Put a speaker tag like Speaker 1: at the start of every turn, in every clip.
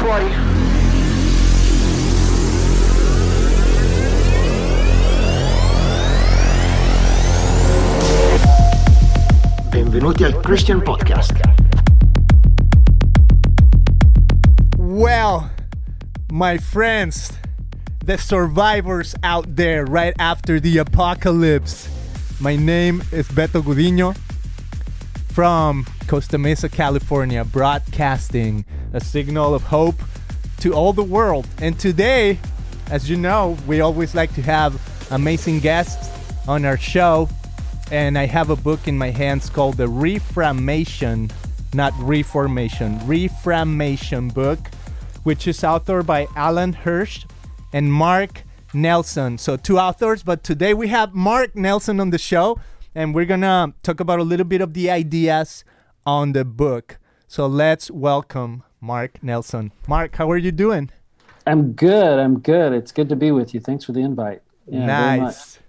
Speaker 1: fuori. Benvenuti al Christian Podcast.
Speaker 2: Well, my friends, the survivors out there right after the apocalypse. My name is Beto Gudino from Costa Mesa, California, broadcasting a signal of hope to all the world. And today, as you know, we always like to have amazing guests on our show. And I have a book in my hands called The Reframation, not Reformation, Reframation book, which is authored by Alan Hirsch and Mark Nelson. So, two authors, but today we have Mark Nelson on the show, and we're gonna talk about a little bit of the ideas on the book. So, let's welcome Mark Nelson. Mark, how are you doing?
Speaker 3: I'm good. I'm good. It's good to be with you. Thanks for the invite.
Speaker 2: Yeah, nice.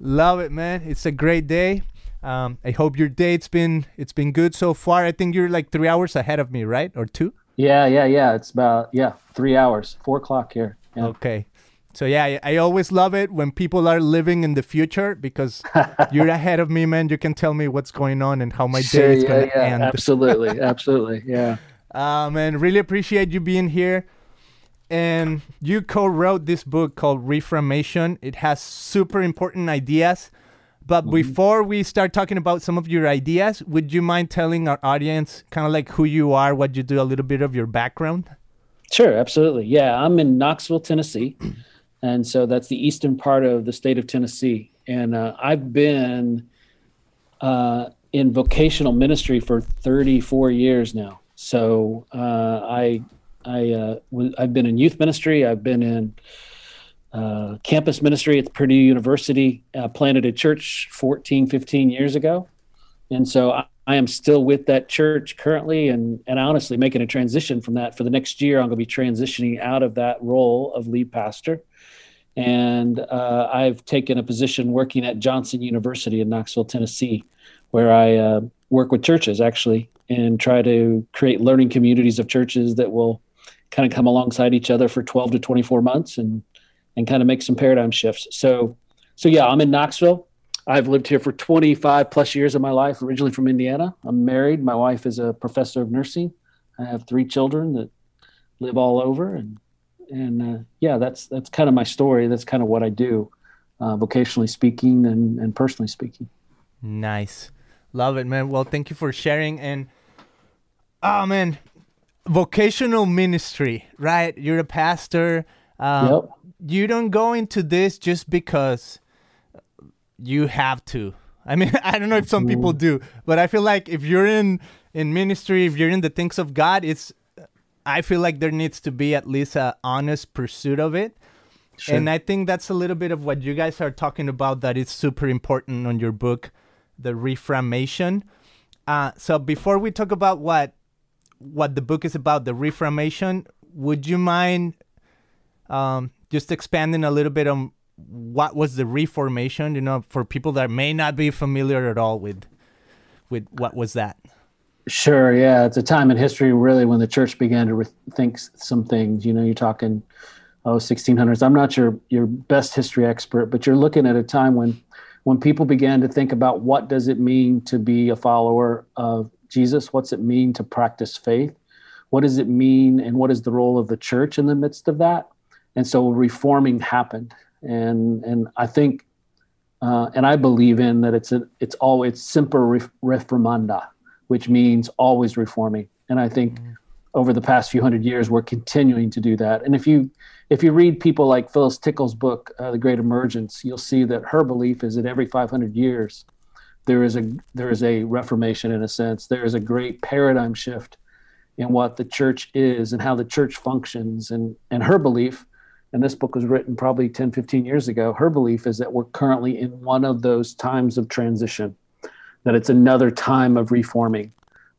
Speaker 2: Love it, man. It's a great day. Um, I hope your date's been it's been good so far. I think you're like three hours ahead of me, right? Or two?
Speaker 3: Yeah, yeah, yeah. It's about yeah, three hours, four o'clock here. Yeah.
Speaker 2: Okay. So yeah, I, I always love it when people are living in the future because you're ahead of me, man. You can tell me what's going on and how my
Speaker 3: Sure,
Speaker 2: day is
Speaker 3: yeah,
Speaker 2: gonna
Speaker 3: yeah,
Speaker 2: end.
Speaker 3: absolutely, absolutely. Yeah.
Speaker 2: Uh, man, really appreciate you being here. And you co-wrote this book called Reframation. It has super important ideas. But before we start talking about some of your ideas, would you mind telling our audience kind of like who you are, what you do, a little bit of your background?
Speaker 3: Sure, absolutely. Yeah, I'm in Knoxville, Tennessee, and so that's the eastern part of the state of Tennessee. And uh, I've been uh, in vocational ministry for 34 years now. So uh, I I uh, w- I've been in youth ministry. I've been in uh, campus ministry at Purdue University. Uh, planted a church 14, 15 years ago, and so I, I am still with that church currently, and and honestly making a transition from that. For the next year, I'm going to be transitioning out of that role of lead pastor, and uh, I've taken a position working at Johnson University in Knoxville, Tennessee, where I uh, work with churches actually and try to create learning communities of churches that will kind of come alongside each other for 12 to 24 months and and kind of make some paradigm shifts. So so yeah, I'm in Knoxville. I've lived here for 25 plus years of my life, originally from Indiana. I'm married. My wife is a professor of nursing. I have three children that live all over and and uh, yeah, that's that's kind of my story. That's kind of what I do, uh, vocationally speaking and, and personally speaking.
Speaker 2: Nice. Love it, man. Well, thank you for sharing. And, oh, man, vocational ministry, right? You're a pastor. Um,
Speaker 3: Yep.
Speaker 2: You don't go into this just because you have to. I mean, I don't know if some people do, but I feel like if you're in in ministry, if you're in the things of God, it's I feel like there needs to be at least a honest pursuit of it.
Speaker 3: Sure.
Speaker 2: And I think that's a little bit of what you guys are talking about that is super important on your book, the reframation. Uh, so before we talk about what what the book is about, the reframation, would you mind um, just expanding a little bit on what was the reformation? You know, for people that may not be familiar at all with with what was that.
Speaker 3: Sure. Yeah. It's a time in history really when the church began to rethink some things. You know, you're talking, oh, 1600s. I'm not your, your best history expert, but you're looking at a time when, when people began to think about what does it mean to be a follower of Jesus? What's it mean to practice faith? What does it mean? And what is the role of the church in the midst of that? And so reforming happened. And, and I think, uh, and I believe in that it's a, it's always semper ref- reformanda which means always reforming. And I think over the past few hundred years, we're continuing to do that. And if you if you read people like Phyllis Tickle's book, uh, The Great Emergence, you'll see that her belief is that every 500 years, there is a there is a reformation in a sense. There is a great paradigm shift in what the church is and how the church functions. And and her belief, and this book was written probably 10, 15 years ago. Her belief is that we're currently in one of those times of transition that it's another time of reforming,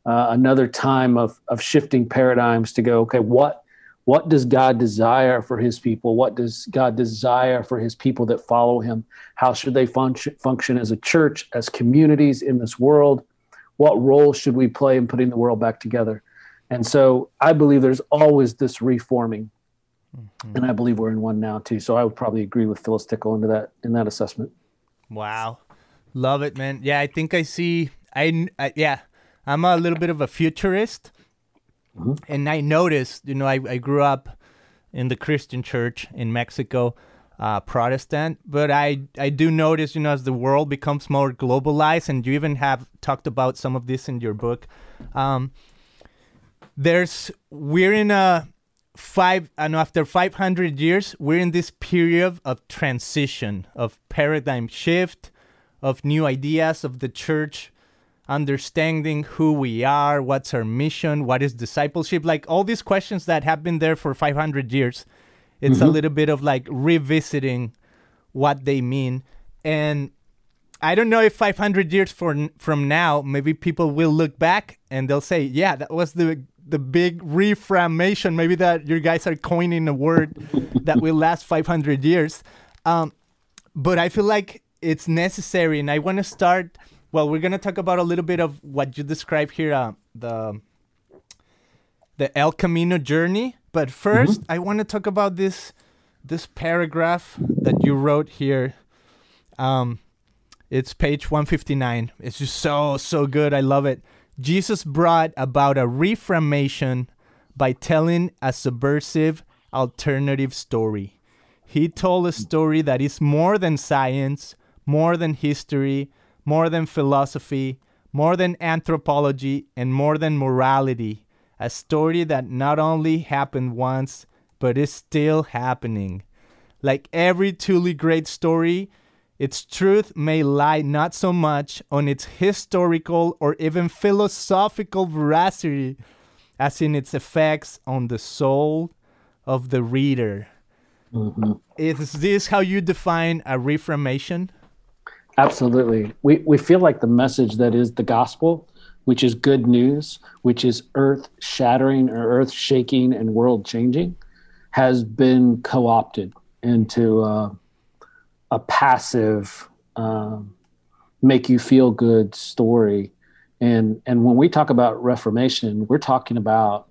Speaker 3: uh, another time of of shifting paradigms to go. Okay, what what does God desire for His people? What does God desire for His people that follow Him? How should they function function as a church, as communities in this world? What role should we play in putting the world back together? And so I believe there's always this reforming. Mm-hmm. And I believe we're in one now too. So I would probably agree with Phyllis Tickle into that in that assessment.
Speaker 2: Wow. Love it, man. Yeah, I think I see I, I yeah, I'm a little bit of a futurist. Mm-hmm. And I noticed, you know, I, I grew up in the Christian church in Mexico, uh, Protestant, but I I do notice, you know, as the world becomes more globalized, and you even have talked about some of this in your book. Um, there's we're in a five and after 500 years we're in this period of transition of paradigm shift of new ideas of the church understanding who we are what's our mission what is discipleship like all these questions that have been there for 500 years it's mm-hmm. a little bit of like revisiting what they mean and I don't know if 500 years for, from now, maybe people will look back and they'll say, yeah, that was the the big reformation. Maybe that you guys are coining a word that will last 500 years. Um, but I feel like it's necessary, and I want to start. Well, we're gonna talk about a little bit of what you describe here, uh, the the El Camino journey. But 1st mm-hmm. I want to talk about this this paragraph that you wrote here. Um, it's page 159. It's just so so good. I love it. Jesus brought about a reformation by telling a subversive alternative story. He told a story that is more than science, more than history, more than philosophy, more than anthropology, and more than morality. A story that not only happened once, but is still happening. Like every truly great story, its truth may lie not so much on its historical or even philosophical veracity as in its effects on the soul of the reader. Mm-hmm. Is this how you define a reformation?
Speaker 3: Absolutely. We, we feel like the message that is the gospel, which is good news, which is earth shattering or earth shaking and world changing, has been co opted into. A passive um, make you feel good story and and when we talk about reformation we're talking about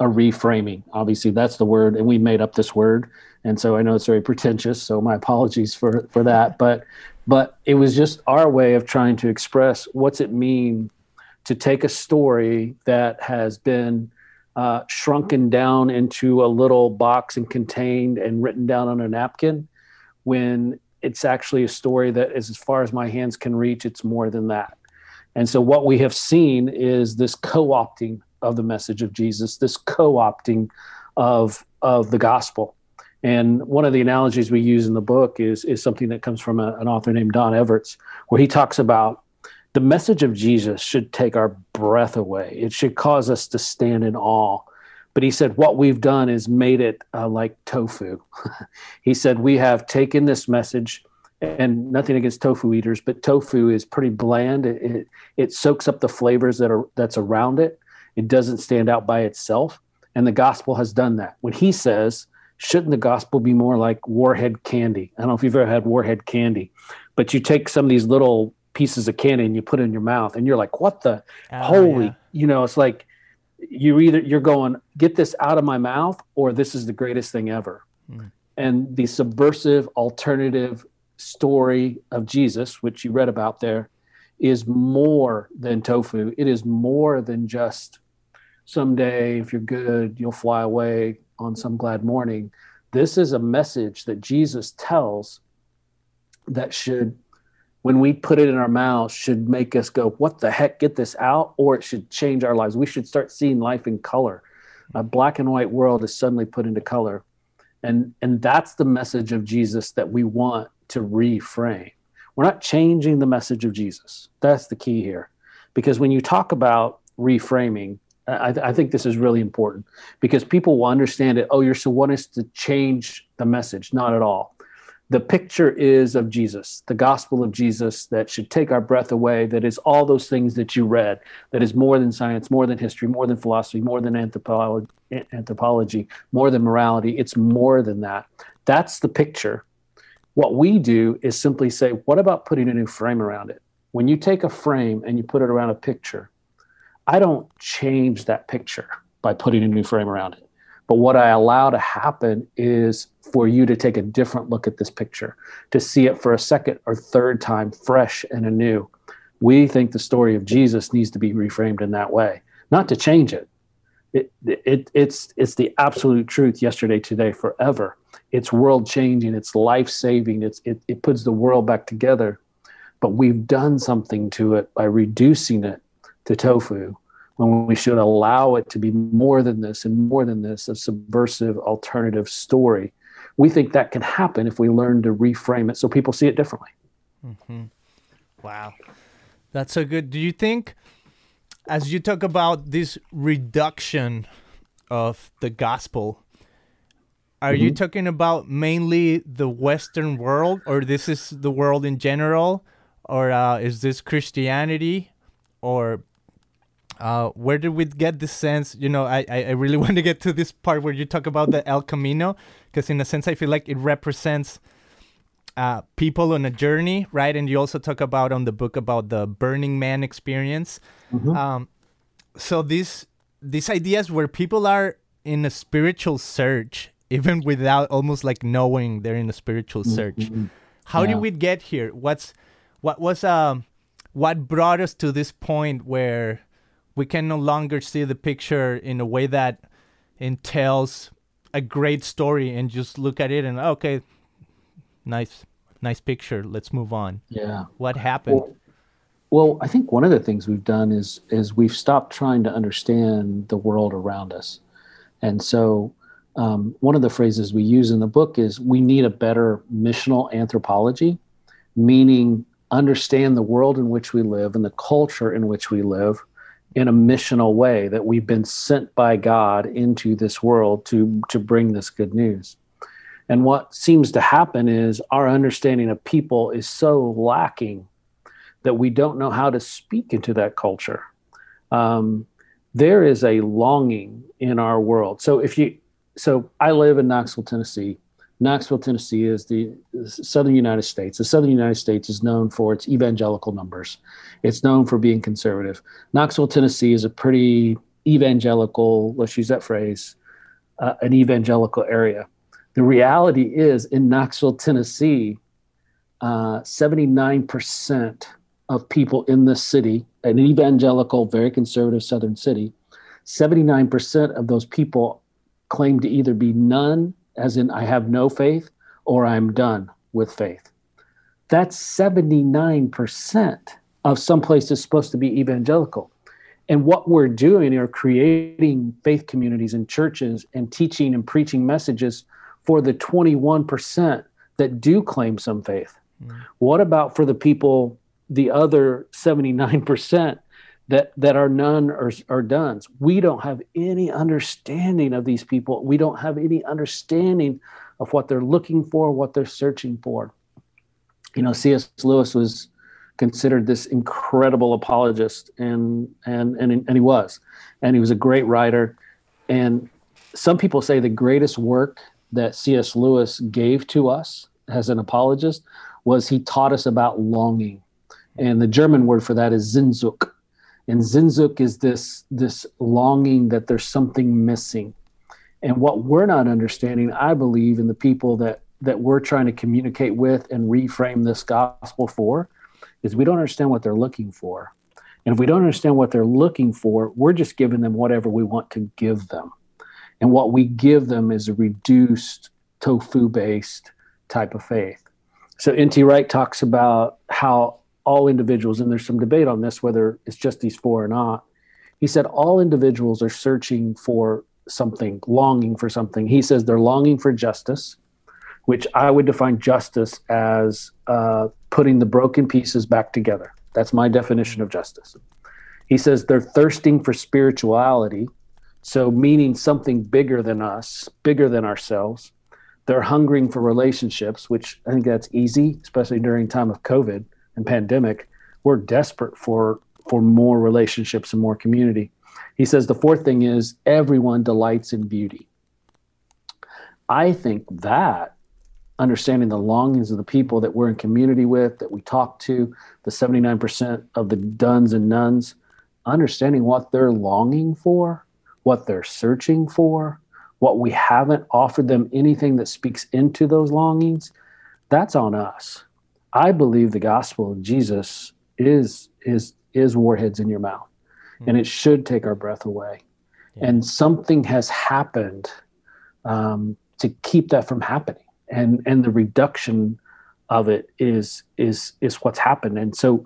Speaker 3: a reframing obviously that's the word and we made up this word and so i know it's very pretentious so my apologies for for that but but it was just our way of trying to express what's it mean to take a story that has been uh, shrunken down into a little box and contained and written down on a napkin when it's actually a story that is as far as my hands can reach it's more than that. And so what we have seen is this co-opting of the message of jesus this co-opting of of the gospel and one of the analogies we use in the book is is something that comes from a, an author named don everts where he talks about the message of jesus should take our breath away. It should cause us to stand in awe. But he said what we've done is made it uh, like tofu. He said we have taken this message and nothing against tofu eaters but tofu is pretty bland. It, it, it soaks up the flavors that are that's around it. It doesn't stand out by itself. And the gospel has done that. When he says shouldn't the gospel be more like warhead candy i don't know if you've ever had warhead candy but you take some of these little pieces of candy and you put it in your mouth and you're like what the oh, holy yeah. you know it's like you either you're going get this out of my mouth or this is the greatest thing ever mm. and the subversive alternative story of jesus which you read about there is more than tofu it is more than just someday if you're good you'll fly away on some glad morning this is a message that jesus tells that should when we put it in our mouths should make us go, what the heck, get this out, or it should change our lives. We should start seeing life in color. A black and white world is suddenly put into color. And, and that's the message of Jesus that we want to reframe. We're not changing the message of Jesus. That's the key here. Because when you talk about reframing, I, I, think this is really important because people will understand it. Oh, you're so want us to change the message. Not at all the picture is of Jesus, the gospel of Jesus that should take our breath away, that is all those things that you read, that is more than science, more than history, more than philosophy, more than anthropology more than morality. It's more than that. That's the picture. What we do is simply say, what about putting a new frame around it? When you take a frame and you put it around a picture, I don't change that picture. by putting a new frame around it. But what I allow to happen is for you to take a different look at this picture, to see it for a second or third time, fresh and anew. We think the story of Jesus needs to be reframed in that way, not to change it. It, it it's it's the absolute truth yesterday today forever it's world changing it's life saving it's it, it puts the world back together but we've done something to it by reducing it to tofu when we should allow it to be more than this and more than this a subversive alternative story we think that can happen if we learn to reframe it so people see it differently
Speaker 2: mm-hmm. wow that's so good do you think as you talk about this reduction of the gospel are mm-hmm. you talking about mainly the western world or this is the world in general or uh, is this christianity or uh, where did we get the sense? You know, I, I really want to get to this part where you talk about the El Camino, because in a sense, I feel like it represents uh, people on a journey, right? And you also talk about on the book about the Burning Man experience. Mm-hmm. Um, so these these ideas where people are in a spiritual search, even without almost like knowing they're in a spiritual search. Mm-hmm. How yeah. did we get here? What's what was um what brought us to this point where we can no longer see the picture in a way that entails a great story and just look at it and okay nice nice picture. Let's move on.
Speaker 3: Yeah.
Speaker 2: What happened?
Speaker 3: Well, well i think one of the things we've done is is we've stopped trying to understand the world around us. And so um, one of the phrases we use in the book is we need a better missional anthropology meaning understand the world in which we live and the culture in which we live in a missional way that we've been sent by God into this world to to bring this good news. And what seems to happen is our understanding of people is so lacking that we don't know how to speak into that culture. Um, there is a longing in our world. So if you, so I live in Knoxville, Tennessee. Knoxville, Tennessee is the southern United States. The southern United States is known for its evangelical numbers. It's known for being conservative. Knoxville, Tennessee is a pretty evangelical, let's use that phrase, uh, an evangelical area. The reality is in Knoxville, Tennessee, uh, 79% of people in the city, an evangelical, very conservative southern city, 79% of those people claim to either be none as in I have no faith, or I'm done with faith. That's 79% of some places supposed to be evangelical. And what we're doing are creating faith communities and churches and teaching and preaching messages for the 21% that do claim some faith. Mm. What about for the people, the other 79% that that are none or are done's. We don't have any understanding of these people. We don't have any understanding of what they're looking for, what they're searching for. You know, C.S. Lewis was considered this incredible apologist, and and and and he was, and he was a great writer. And some people say the greatest work that C.S. Lewis gave to us as an apologist was he taught us about longing, and the German word for that is Sehnsucht and Sehnsucht is this this longing that there's something missing. And what we're not understanding i believe in the people that that we're trying to communicate with and reframe this gospel for is we don't understand what they're looking for. And if we don't understand what they're looking for we're just giving them whatever we want to give them. And what we give them is a reduced tofu based type of faith. So nt wright talks about how all individuals, and there's some debate on this whether it's just these four or not. He said all individuals are searching for something, longing for something. He says they're longing for justice, which I would define justice as uh, putting the broken pieces back together. That's my definition of justice. He says they're thirsting for spirituality, so meaning something bigger than us, bigger than ourselves. They're hungering for relationships, which I think that's easy, especially during time of COVID and pandemic, we're desperate for for more relationships and more community. He says the fourth thing is everyone delights in beauty. I think that understanding the longings of the people that we're in community with, that we talk to, the 79% of the dones and nones, understanding what they're longing for, what they're searching for, what we haven't offered them anything that speaks into those longings, that's on us. I believe the gospel of Jesus is is is warheads in your mouth, mm-hmm. and it should take our breath away. Yeah. And something has happened um, to keep that from happening, and and the reduction of it is is is what's happened. And so,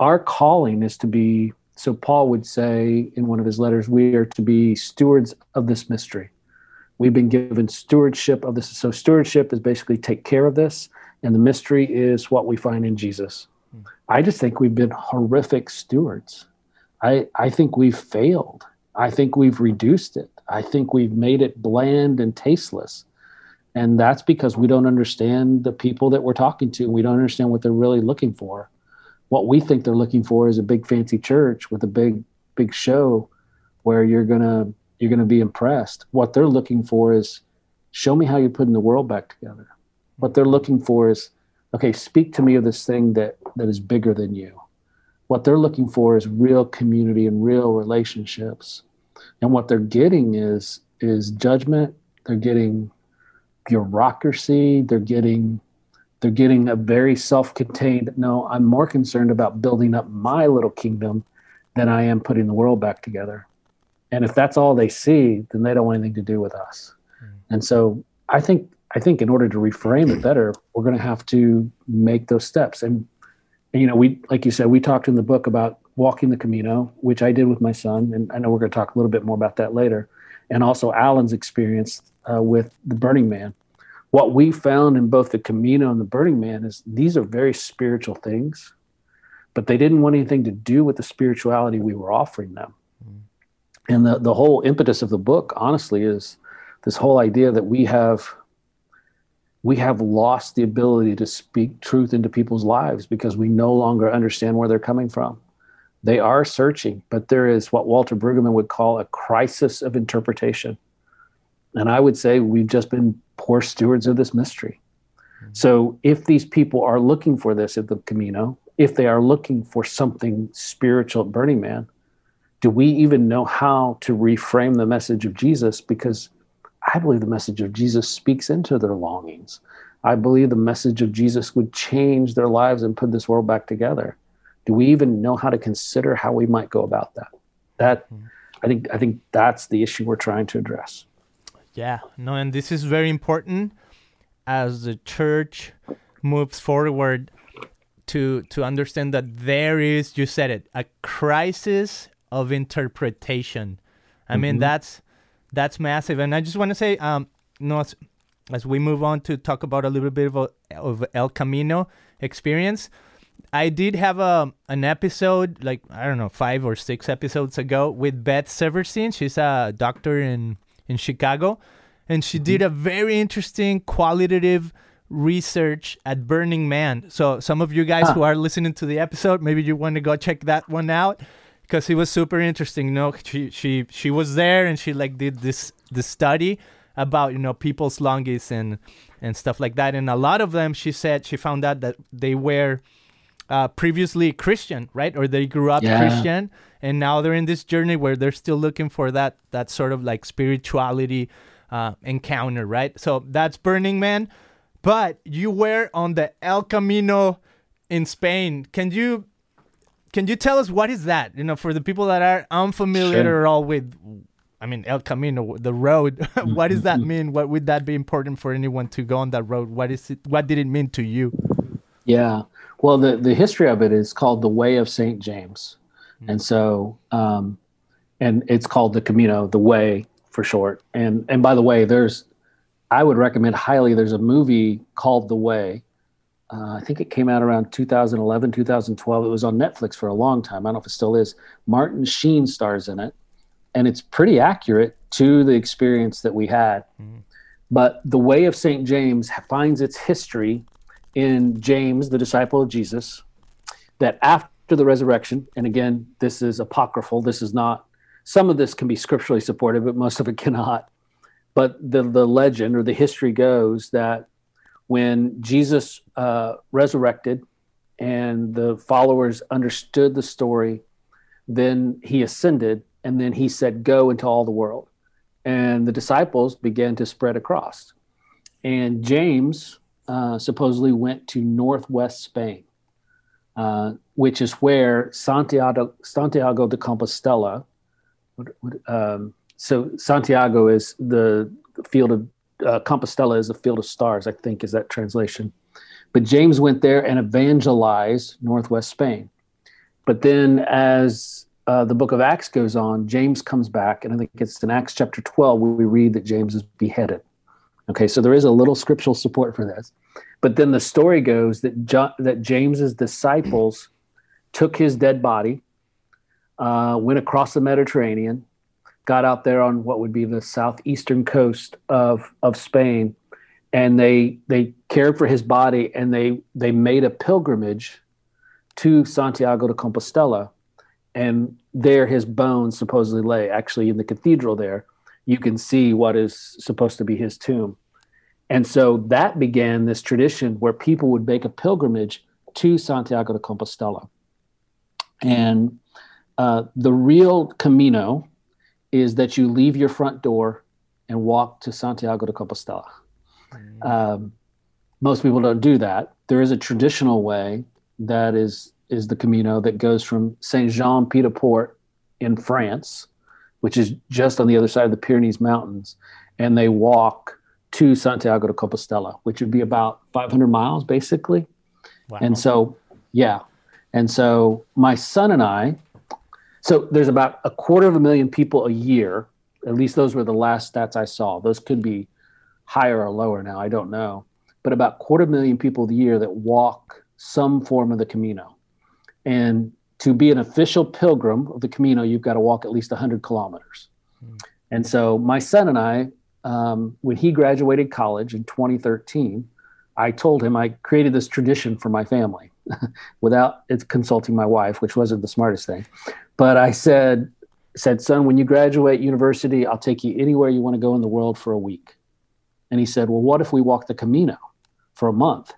Speaker 3: our calling is to be. So Paul would say in one of his letters, we are to be stewards of this mystery. We've been given stewardship of this. So stewardship is basically take care of this and the mystery is what we find in Jesus. Hmm. I just think we've been horrific stewards. I, I think we've failed. I think we've reduced it. I think we've made it bland and tasteless. And that's because we don't understand the people that we're talking to. We don't understand what they're really looking for. What we think they're looking for is a big fancy church with a big big show where you're going to you're going to be impressed. What they're looking for is show me how you're putting the world back together. What they're looking for is, okay, speak to me of this thing that that is bigger than you. What they're looking for is real community and real relationships. And what they're getting is is judgment. They're getting bureaucracy. They're getting they're getting a very self-contained no i'm more concerned about building up my little kingdom than i am putting the world back together and if that's all they see then they don't want anything to do with us mm. and so i think I think in order to reframe it better, we're going to have to make those steps. And, and, you know, we, like you said, we talked in the book about walking the Camino, which I did with my son. And I know we're going to talk a little bit more about that later. And also Alan's experience uh, with the Burning Man. What we found in both the Camino and the Burning Man is these are very spiritual things, but they didn't want anything to do with the spirituality we were offering them. Mm. And the, the whole impetus of the book, honestly, is this whole idea that we have we have lost the ability to speak truth into people's lives because we no longer understand where they're coming from. They are searching, but there is what Walter Brueggemann would call a crisis of interpretation. And I would say we've just been poor stewards of this mystery. Mm-hmm. So if these people are looking for this at the Camino, if they are looking for something spiritual at Burning Man, do we even know how to reframe the message of Jesus? Because I believe the message of Jesus speaks into their longings. I believe the message of Jesus would change their lives and put this world back together. Do we even know how to consider how we might go about that? That I think I think that's the issue we're trying to address.
Speaker 2: Yeah, no, and this is very important as the church moves forward to to understand that there is you said it a crisis of interpretation. I mean mm-hmm. that's that's massive. And I just want to say, um, you know, as, as, we move on to talk about a little bit of, a, of El Camino experience, I did have a an episode like I don't know five or six episodes ago with Beth Severstein. She's a doctor in in Chicago, and she mm-hmm. did a very interesting qualitative research at Burning Man. So some of you guys huh. who are listening to the episode, maybe you want to go check that one out because it was super interesting. You know, she she she was there and she like did this this study about you know people's longings and and stuff like that. And a lot of them, she said, she found out that they were uh, previously Christian, right? Or they grew up yeah. Christian, and now they're in this journey where they're still looking for that that sort of like spirituality uh, encounter, right? So that's Burning Man. But you were on the El Camino in Spain. Can you can you tell us what is that? You know, for the people that are unfamiliar sure. at all with, I mean, El Camino, the road. what does that mean? What would that be important for anyone to go on that road? What is it? What did it mean to you?
Speaker 3: Yeah, well, the the history of it is called the Way of Saint James, mm-hmm. and so, um, and it's called the Camino, the Way for short. And and by the way, there's, I would recommend highly. There's a movie called The Way uh, I think it came out around 2011, 2012. It was on Netflix for a long time. I don't know if it still is. Martin Sheen stars in it, and it's pretty accurate to the experience that we had. Mm-hmm. But the way of St. James finds its history in James, the disciple of Jesus, that after the resurrection, and again, this is apocryphal, this is not, some of this can be scripturally supported, but most of it cannot. But the, the legend or the history goes that when Jesus uh, resurrected and the followers understood the story, then he ascended and then he said, Go into all the world. And the disciples began to spread across. And James uh, supposedly went to northwest Spain, uh, which is where Santiago, Santiago de Compostela, um, so Santiago is the, the field of uh, Compostela is the field of stars, I think is that translation. But James went there and evangelized northwest Spain. But then, as uh, the book of Acts goes on, James comes back, and I think it's in Acts chapter 12 where we read that James is beheaded. Okay, so there is a little scriptural support for this. But then the story goes that, that James's disciples took his dead body, uh, went across the Mediterranean, got out there on what would be the southeastern coast of, of Spain, and they they cared for his body and they they made a pilgrimage to Santiago de Compostela, and there his bones supposedly lay. Actually, in the cathedral there, you can see what is supposed to be his tomb. And so that began this tradition where people would make a pilgrimage to Santiago de Compostela. And uh, the real Camino is that you leave your front door and walk to Santiago de Compostela. Mm. Um, most people don't do that. There is a traditional way that is is the Camino that goes from Saint Jean Pied de Port in France, which is just on the other side of the Pyrenees Mountains, and they walk to Santiago de Compostela, which would be about 500 miles basically. Wow. And so, yeah. And so my son and I so there's about a quarter of a million people a year. At least those were the last stats I saw. Those could be higher or lower now. I don't know. But about quarter of a million people a year that walk some form of the Camino. And to be an official pilgrim of the Camino, you've got to walk at least 100 kilometers. Mm. And so my son and I, um, when he graduated college in 2013, I told him I created this tradition for my family without consulting my wife, which wasn't the smartest thing. But I said, said, son, when you graduate university, I'll take you anywhere you want to go in the world for a week. And he said, well, what if we walk the Camino for a month?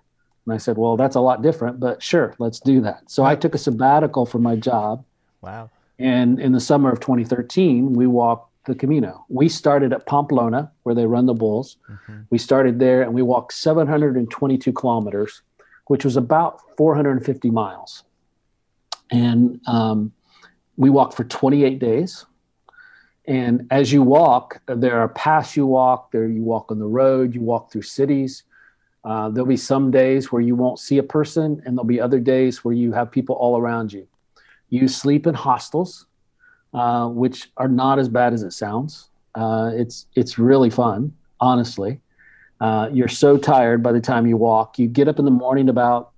Speaker 3: And I said, well, that's a lot different, but sure, let's do that. So I took a sabbatical from my job.
Speaker 2: Wow.
Speaker 3: And in the summer of 2013, we walked the Camino. We started at Pamplona, where they run the bulls. Mm-hmm. We started there and we walked 722 kilometers, which was about 450 miles. And um, we walked for 28 days. And as you walk, there are paths you walk, there you walk on the road, you walk through cities. Uh, there'll be some days where you won't see a person, and there'll be other days where you have people all around you. You sleep in hostels, uh, which are not as bad as it sounds. Uh, it's it's really fun, honestly. Uh, you're so tired by the time you walk. You get up in the morning about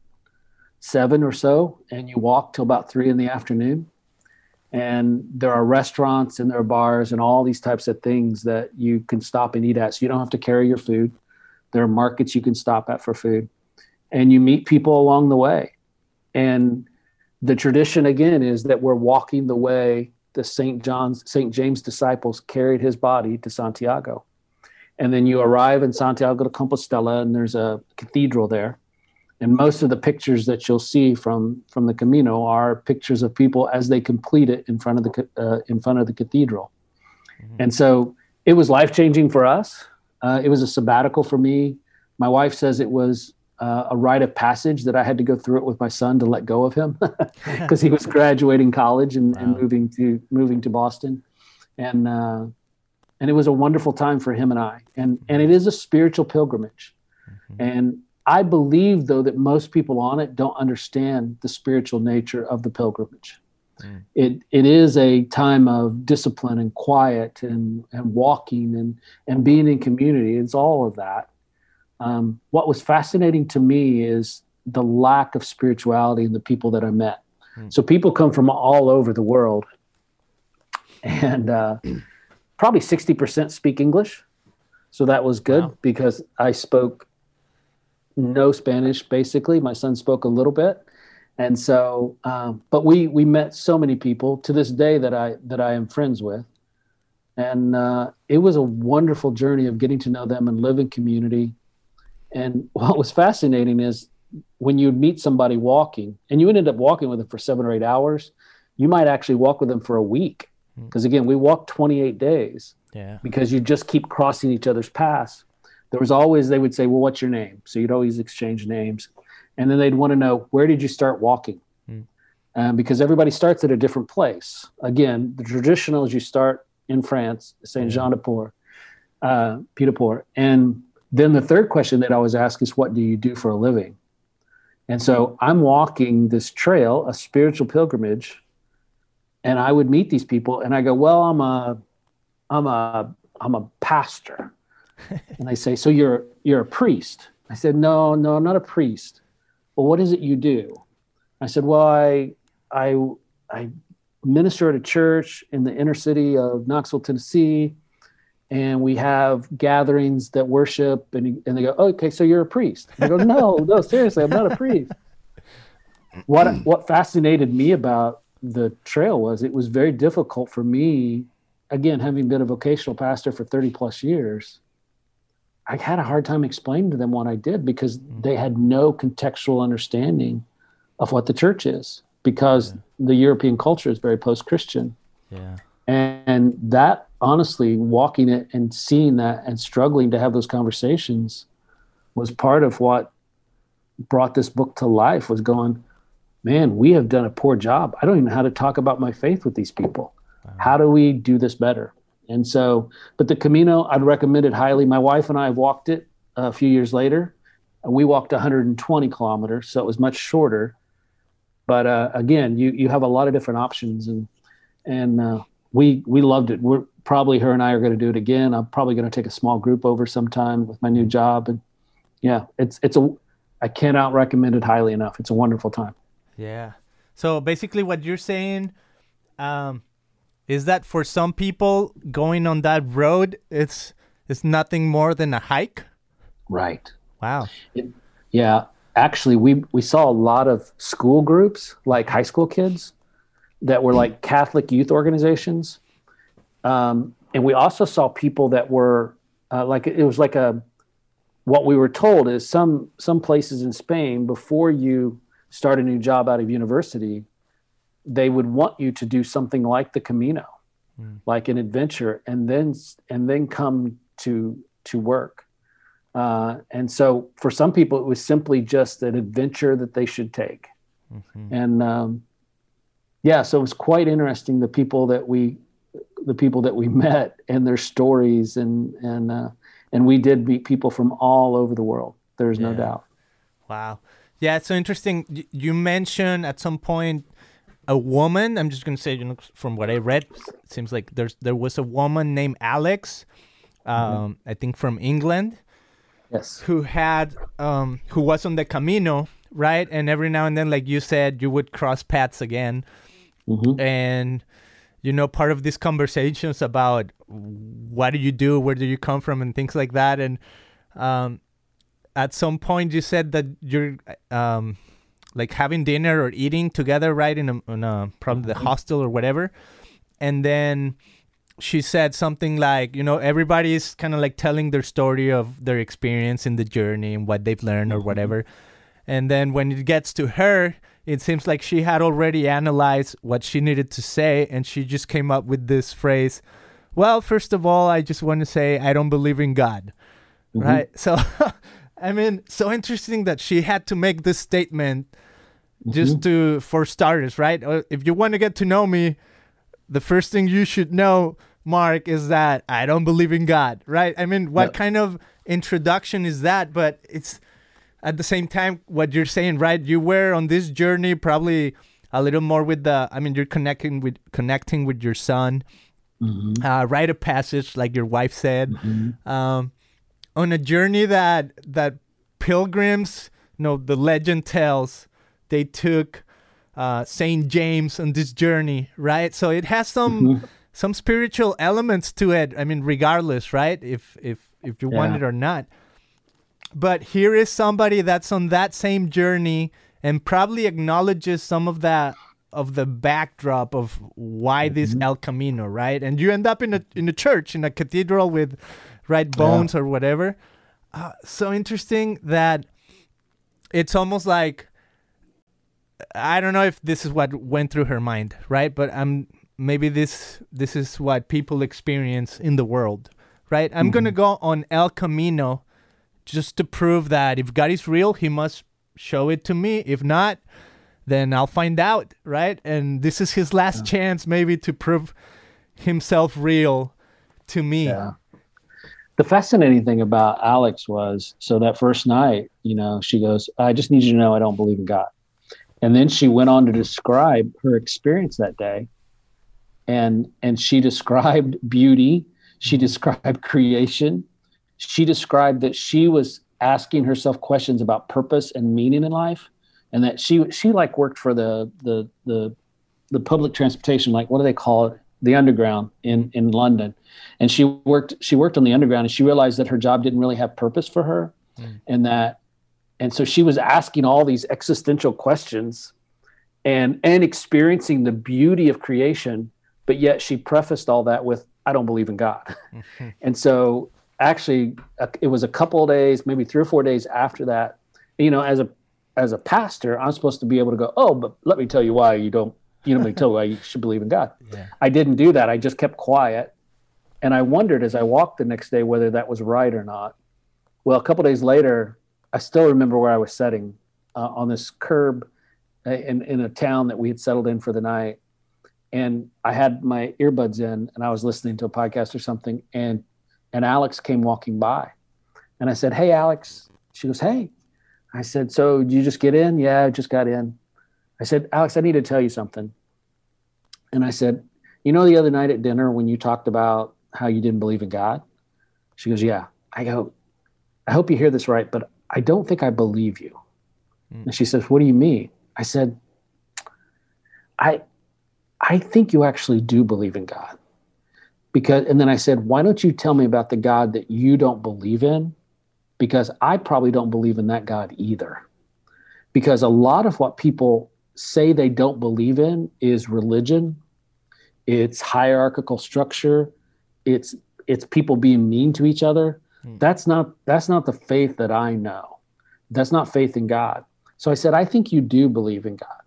Speaker 3: seven or so, and you walk till about three in the afternoon. And there are restaurants and there are bars and all these types of things that you can stop and eat at. So you don't have to carry your food. There are markets you can stop at for food. And you meet people along the way. And the tradition again is that we're walking the way the st john's st james disciples carried his body to santiago and then you arrive in santiago de compostela and there's a cathedral there and most of the pictures that you'll see from from the Camino are pictures of people as they complete it in front of the uh, in front of the cathedral. Mm-hmm. And so it was life changing for us. Uh, it was a sabbatical for me. My wife says it was uh, a rite of passage that I had to go through it with my son to let go of him because he was graduating college and, wow. and, moving to moving to Boston, and uh, and it was a wonderful time for him and I. And and it is a spiritual pilgrimage, mm-hmm. and I believe, though, that most people on it don't understand the spiritual nature of the pilgrimage. Mm. It it is a time of discipline and quiet and and walking and and being in community. It's all of that. Um, what was fascinating to me is the lack of spirituality in the people that I met. Mm. So people come from all over the world, and uh, probably sixty percent speak English. So that was good wow. because I spoke no Spanish basically. My son spoke a little bit, and so um, but we we met so many people to this day that I that I am friends with, and uh, it was a wonderful journey of getting to know them and live in community. And what was fascinating is when you meet somebody walking, and you ended up walking with them for seven or eight hours, you might actually walk with them for a week. Because again, we walked 28 days
Speaker 2: Yeah.
Speaker 3: because you just keep crossing each other's paths. There was always, they would say, Well, what's your name? So you'd always exchange names. And then they'd want to know, Where did you start walking?
Speaker 2: Hmm.
Speaker 3: Um, because everybody starts at a different place. Again, the traditional is you start in France, Saint Jean de Port, uh, Pied de Port. And then the third question they'd always ask is, What do you do for a living? And so I'm walking this trail, a spiritual pilgrimage, and I would meet these people, and I go, "Well, I'm a, I'm a, I'm a pastor," and they say, "So you're you're a priest?" I said, "No, no, I'm not a priest." Well, what is it you do? I said, "Well, I, I, I minister at a church in the inner city of Knoxville, Tennessee." And we have gatherings that worship, and, and they go, oh, "Okay, so you're a priest?" I go, "No, no, seriously, I'm not a priest." what what fascinated me about the trail was it was very difficult for me again having been a vocational pastor for 30 plus years i had a hard time explaining to them what i did because mm-hmm. they had no contextual understanding of what the church is because the european culture is very post-christian.
Speaker 2: Yeah.
Speaker 3: and that honestly walking it and seeing that and struggling to have those conversations was part of what brought this book to life was going man we have done a poor job. I don't even know how to talk about my faith with these people. How do we do this better? And so but the camino i'd recommend it highly. My wife and i walked it a few years later and we walked 120 kilometers so it was much shorter. But uh, again you you have a lot of different options and and uh, we we loved it. We're probably her and i are going to do it again. I'm probably going to take a small group over sometime with my new job and yeah it's it's a i cannot recommend it highly enough. It's a wonderful time
Speaker 2: Yeah. So basically, what you're saying um, is that for some people, going on that road, it's it's nothing more than a hike.
Speaker 3: right
Speaker 2: Wow.
Speaker 3: Yeah, actually, we we saw a lot of school groups, like high school kids, that were like Catholic youth organizations, um, and we also saw people that were uh, like it was like a. What we were told is some some places in Spain before you start a new job out of university, they would want you to do something like the Camino, like an adventure, and then and then come to to work. Uh, and so for some people, it was simply just an adventure that they should take. And um, yeah, so it was quite interesting the people that we, the people that we met and their stories, and and uh, and we did meet people from all over the world. There's no doubt.
Speaker 2: Wow. Yeah, it's so interesting. You mentioned at some point a woman. I'm just gonna say, you know, from what I read, seems like there's there was a woman named Alex, um, I think from England,
Speaker 3: Yes.
Speaker 2: who had um, who was on the Camino, right? And every now and then, like you said, you would cross paths again,
Speaker 3: Mhm.
Speaker 2: and you know, part of these conversations about what do you do, where do you come from, and things like that, and um, at some point you said that you're um like having dinner or eating together right in a, in a probably the mm-hmm. hostel or whatever. And then she said something like you know everybody's kind of like telling their story of their experience in the journey and what they've learned or mm-hmm. whatever. And then when it gets to her it seems like she had already analyzed what she needed to say and she just came up with this phrase well first of all i just want to say i don't believe in god. Mm-hmm. Right? So i mean so interesting that she had to make this statement just to for starters right? Uh, if you want to get to know me the first thing you should know mark is that i don't believe in god right? I mean what
Speaker 3: Yep.
Speaker 2: kind of introduction is that? But it's at the same time what you're saying right? You were on this journey probably a little more with the i mean you're connecting with connecting with your son uh, rite of passage like your wife said. Um, on a journey that that pilgrims you know the legend tells they took uh, saint james on this journey right? So it has some some spiritual elements to it i mean regardless right? If if if you want it or not. But here is somebody that's on that same journey and probably acknowledges some of that of the backdrop of why this El Camino, right? And you end up in a in a church in a cathedral with right bones or whatever. Uh, so interesting that it's almost like I don't know if this is what went through her mind, right? But I'm maybe this this is what people experience in the world, right? I'm gonna go on El Camino just to prove that if God is real, He must show it to me. If not, then I'll find out, right? And this is his last chance, maybe, to prove himself real to me.
Speaker 3: Yeah. The fascinating thing about Alex was so that first night, you know, she goes, I just need you to know I don't believe in God. And then she went on to describe her experience that day. And and she described beauty, she mm-hmm. described creation, she described that she was asking herself questions about purpose and meaning in life and that she she like worked for the the the the public transportation like what do they call it the underground in in London and she worked she worked on the underground and she realized that her job didn't really have purpose for her mm. and that and so she was asking all these existential questions and and experiencing the beauty of creation but yet she prefaced all that with i don't believe in god mm-hmm. and so actually it was a couple of days maybe three or four days after that you know as a as a pastor i'm supposed to be able to go oh but let me tell you why you don't you know let me tell you why you should believe in god yeah. i didn't do that i just kept quiet and i wondered as i walked the next day whether that was right or not well a couple days later i still remember where i was sitting uh, on this curb uh, in, in a town that we had settled in for the night and i had my earbuds in and i was listening to a podcast or something and and Alex came walking by. And I said, Hey, Alex. She goes, Hey. I said, So you just get in? Yeah, I just got in. I said, Alex, I need to tell you something. And I said, You know, the other night at dinner when you talked about how you didn't believe in God? She goes, Yeah. I go, I hope you hear this right, but I don't think I believe you. Mm. And she says, What do you mean? I said, I I think you actually do believe in God because and then I said, "Why don't you tell me about the God that you don't believe in?" Because I probably don't believe in that God either. Because a lot of what people say they don't believe in is religion, it's hierarchical structure, it's it's people being mean to each other. Hmm. That's not that's not the faith that I know. That's not faith in God. So I said, "I think you do believe in God."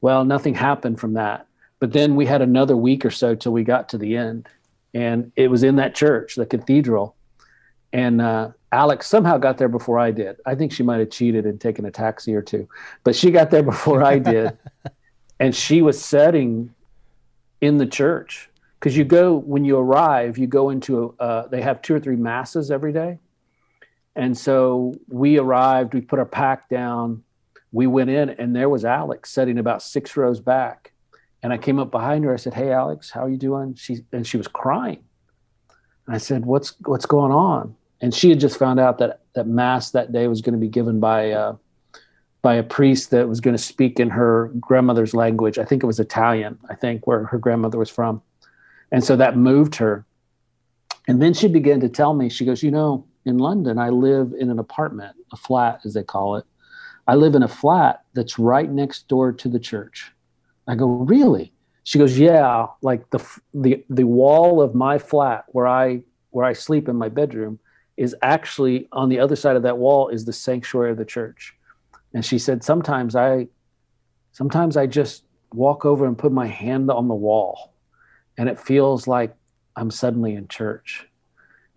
Speaker 3: Well, nothing happened from that. But then we had another week or so till we got to the end, and it was in that church, the cathedral, and uh, Alex somehow got there before I did. I think she might have cheated and taken a taxi or two, but she got there before I did, and she was setting in the church because you go when you arrive, you go into a, uh, they have two or three masses every day, and so we arrived, we put our pack down, we went in, and there was Alex sitting about six rows back and I came up behind her. I said, "Hey, Alex, how are you doing?" She and she was crying. And I said, "What's what's going on?" And she had just found out that that mass that day was going to be given by uh, by a priest that was going to speak in her grandmother's language. I think it was Italian. I think where her grandmother was from, and so that moved her. And then she began to tell me. She goes, "You know, in London, I live in an apartment, a flat as they call it. I live in a flat that's right next door to the church." I go, really? She goes, yeah, like the the the wall of my flat where I where I sleep in my bedroom is actually on the other side of that wall is the sanctuary of the church. And she said, sometimes I sometimes I just walk over and put my hand on the wall and it feels like I'm suddenly in church.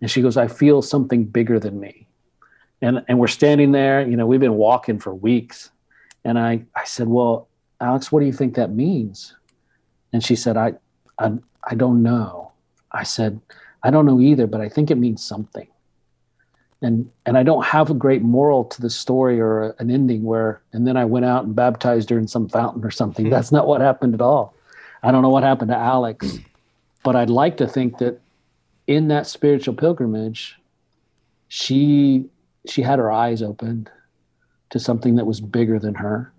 Speaker 3: And she goes, I feel something bigger than me. And and we're standing there, you know, we've been walking for weeks. And I I said, Well, Alex, what do you think that means? And she said, I, I, I don't know. I said, I don't know either, but I think it means something. And, and I don't have a great moral to the story or a, an ending where, and then I went out and baptized her in some fountain or something. Hmm. That's not what happened at all. I don't know what happened to Alex, hmm. but I'd like to think that in that spiritual pilgrimage, she she had her eyes opened to something that was bigger than her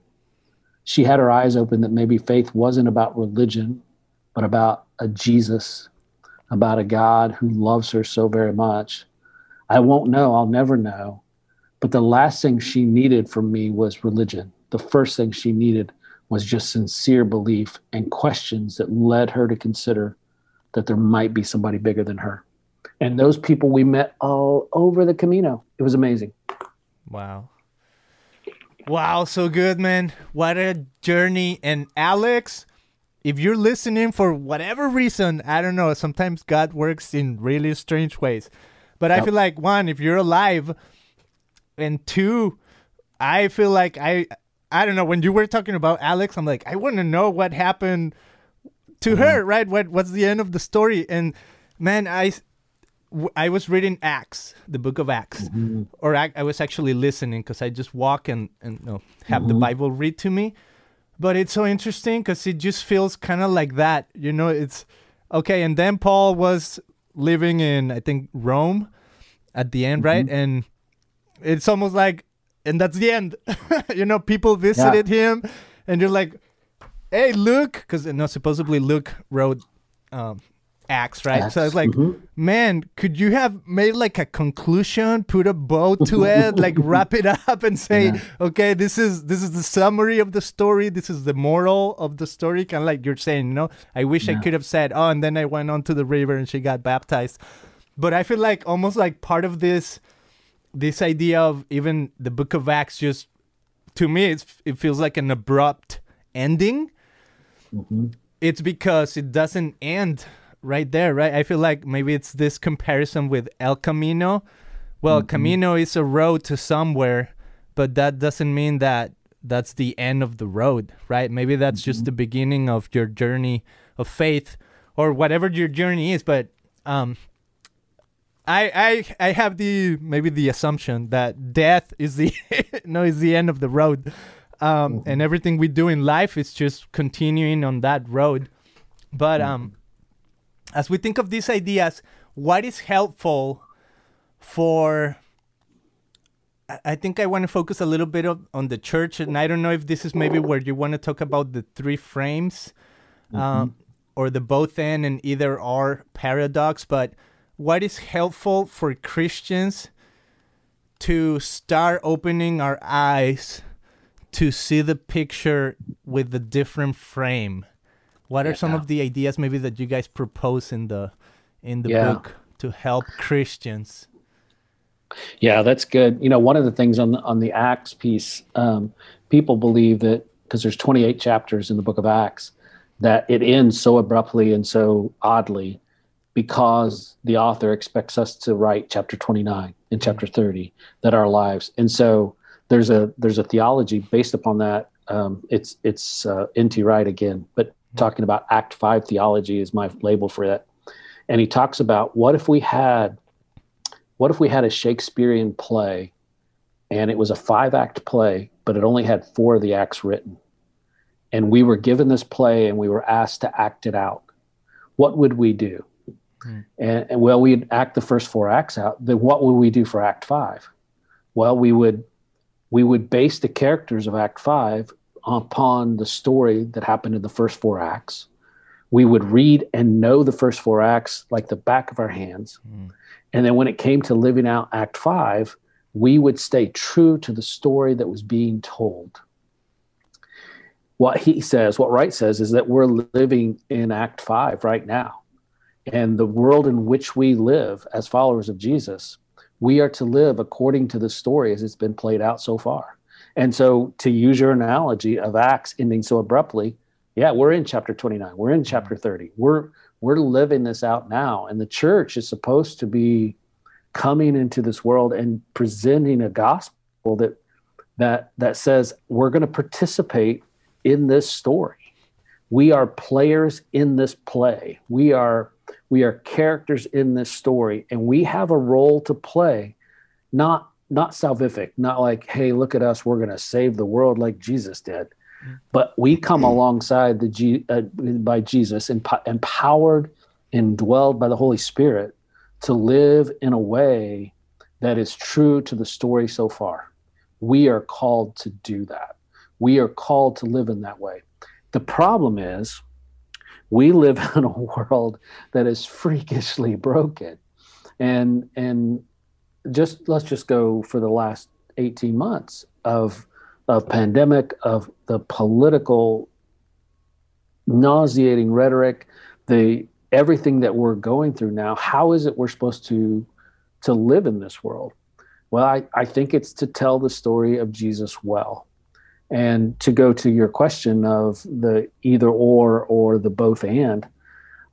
Speaker 3: she had her eyes open that maybe faith wasn't about religion, but about a Jesus, about a God who loves her so very much. I won't know, I'll never know. But the last thing she needed from me was religion. The first thing she needed was just sincere belief and questions that led her to consider that there might be somebody bigger than her. And those people we met all over the Camino. It was amazing.
Speaker 2: Wow. Wow, so good, man. What a journey. And Alex, if you're listening for whatever reason, I don't know, sometimes God works in really strange ways. But I feel like one, if you're alive, and two, I feel like I I don't know, when you were talking about Alex, I'm like, I want to know what happened to mm-hmm. her, right? What what's the end of the story? And man, I I was reading Acts, the book of Acts, mm-hmm. or I, I was actually listening because I just walk and and you know, have the mm-hmm. Bible read to me. But it's so interesting because it just feels kind of like that, you know. It's okay, and then Paul was living in I think Rome at the end, right? And it's almost like, and that's the end. you know, people visited him, and you're like, "Hey, Luke," because you know supposedly Luke wrote um, Acts, right? So I was like, mm-hmm. man, could you have made like a conclusion, put a bow to it, like wrap it up and say, okay, this is this is the summary of the story, this is the moral of the story, kind of like you're saying, you know. I wish I could have said, oh, and then I went on to the river and she got baptized. But I feel like almost like part of this this idea of even the book of Acts just to me it's, it feels like an abrupt ending mm-hmm. it's because it doesn't end right there, right? I feel like maybe it's this comparison with El Camino. Well, Camino is a road to somewhere, but that doesn't mean that that's the end of the road, right? Maybe that's just the beginning of your journey of faith or whatever your journey is, but um I I I have the maybe the assumption that death is the no is the end of the road. Um, and everything we do in life is just continuing on that road. But um, as we think of these ideas, what is helpful for? I- think I want to focus a little bit of, on the church, and I don't know if this is maybe where you want to talk about the three frames, um, or the both and and either or paradox. But what is helpful for Christians to start opening our eyes to see the picture with the different frame? What are some of the ideas maybe that you guys propose in the in the
Speaker 3: Yeah.
Speaker 2: book to help Christians?
Speaker 3: Yeah, that's good. You know, one of the things on the on the Acts piece, um, people believe that because there's 28 chapters in the book of Acts, that it ends so abruptly and so oddly because the author expects us to write chapter 29 and chapter 30 that our lives. And so there's a there's a theology based upon that. Um, it's it's uh, N.T. Wright again, but talking about Act Five theology is my label for that. And he talks about what if we had what if we had a Shakespearean play and it was a five act play, but it only had four of the acts written? And we were given this play and we were asked to act it out. What would we do? Hmm. And, and well, we'd act the first four acts out. Then what would we do for act five? Well, we would we would base the characters of act five upon the story that happened in the first four acts. We would read and know the first four acts like the back of our hands. Hmm. And then when it came to living out Act Five, we would stay true to the story that was being told. What he says, what Wright says, is that we're living in Act Five right now. And the world in which we live as followers of Jesus, we are to live according to the story as it's been played out so far. And so, to use your analogy of Acts ending so abruptly, yeah, we're in chapter 29, we're in chapter mm-hmm. 30. We're we're living this out now. And the church is supposed to be coming into this world and presenting a gospel that that that says we're going to participate in this story. We are players in this play. We are we are characters in this story. And we have a role to play not not salvific not like hey look at us we're going to save the world like jesus did but we come alongside the G, uh, by Jesus, emp- empowered and dwelled by the Holy Spirit to live in a way that is true to the story so far. We are called to do that. We are called to live in that way. The problem is, we live in a world that is freakishly broken, and and just let's just go for the last eighteen months of of pandemic, of the political nauseating rhetoric, the everything that we're going through now. How is it we're supposed to to live in this world? Well, I, I think it's to tell the story of Jesus well. And to go to your question of the either or or the both and,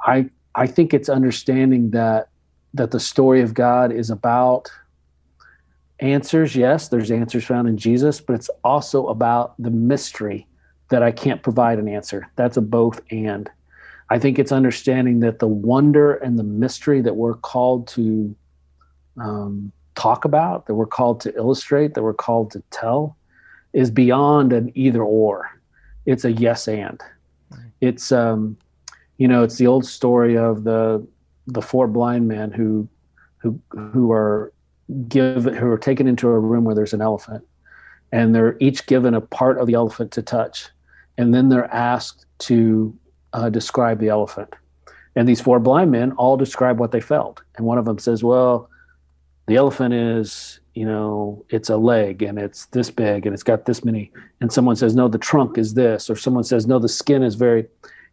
Speaker 3: I I think it's understanding that that the story of God is about answers. Yes, there's answers found in Jesus, but it's also about the mystery that I can't provide an answer. That's a both and. I think it's understanding that the wonder and the mystery that we're called to um, talk about, that we're called to illustrate, that we're called to tell, is beyond an either or. It's a yes and. It's um, you know, it's the old story of the the four blind men who who who are give who are taken into a room where there's an elephant, and they're each given a part of the elephant to touch, and then they're asked to uh, describe the elephant. And these four blind men all describe what they felt, and one of them says, "Well, the elephant is." You know, it's a leg and it's this big and it's got this many. And someone says, no, the trunk is this. Or someone says, no, the skin is very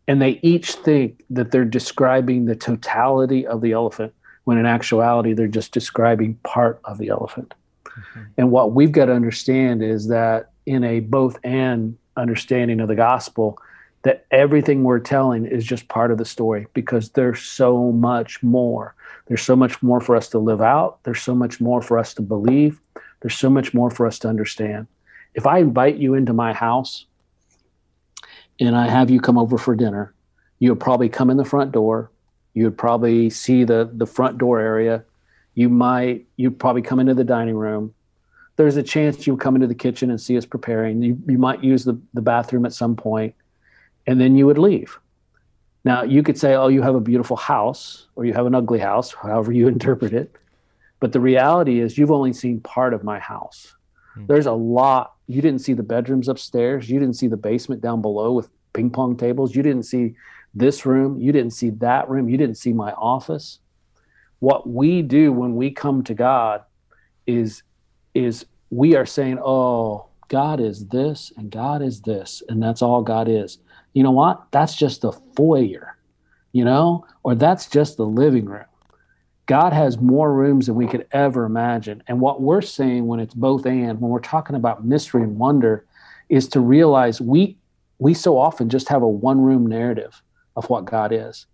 Speaker 3: and they each think that they're describing the totality of the elephant when in actuality they're just describing part of the elephant mm-hmm. and what we've got to understand is that in a both and understanding of the gospel that everything we're telling is just part of the story because there's so much more there's so much more for us to live out there's so much more for us to believe there's so much more for us to understand if i invite you into my house and I have you come over for dinner, you'll probably come in the front door. You would probably see the the front door area. You might you'd probably come into the dining room. There's a chance you would come into the kitchen and see us preparing. You you might use the, the bathroom at some point, and then you would leave. Now you could say, "Oh, you have a beautiful house," or "You have an ugly house," however you interpret it. But the reality is, you've only seen part of my house. Hmm. There's a lot. You didn't see the bedrooms upstairs. You didn't see the basement down below with ping pong tables. You didn't see this room. You didn't see that room. You didn't see my office. What we do when we come to God is is we are saying, "Oh, God is this and God is this and that's all God is." You know what? That's just the foyer, you know, or that's just the living room. God has more rooms than we could ever imagine. And what we're saying when it's both and, when we're talking about mystery and wonder, is to realize we we so often just have a one room narrative of what God is.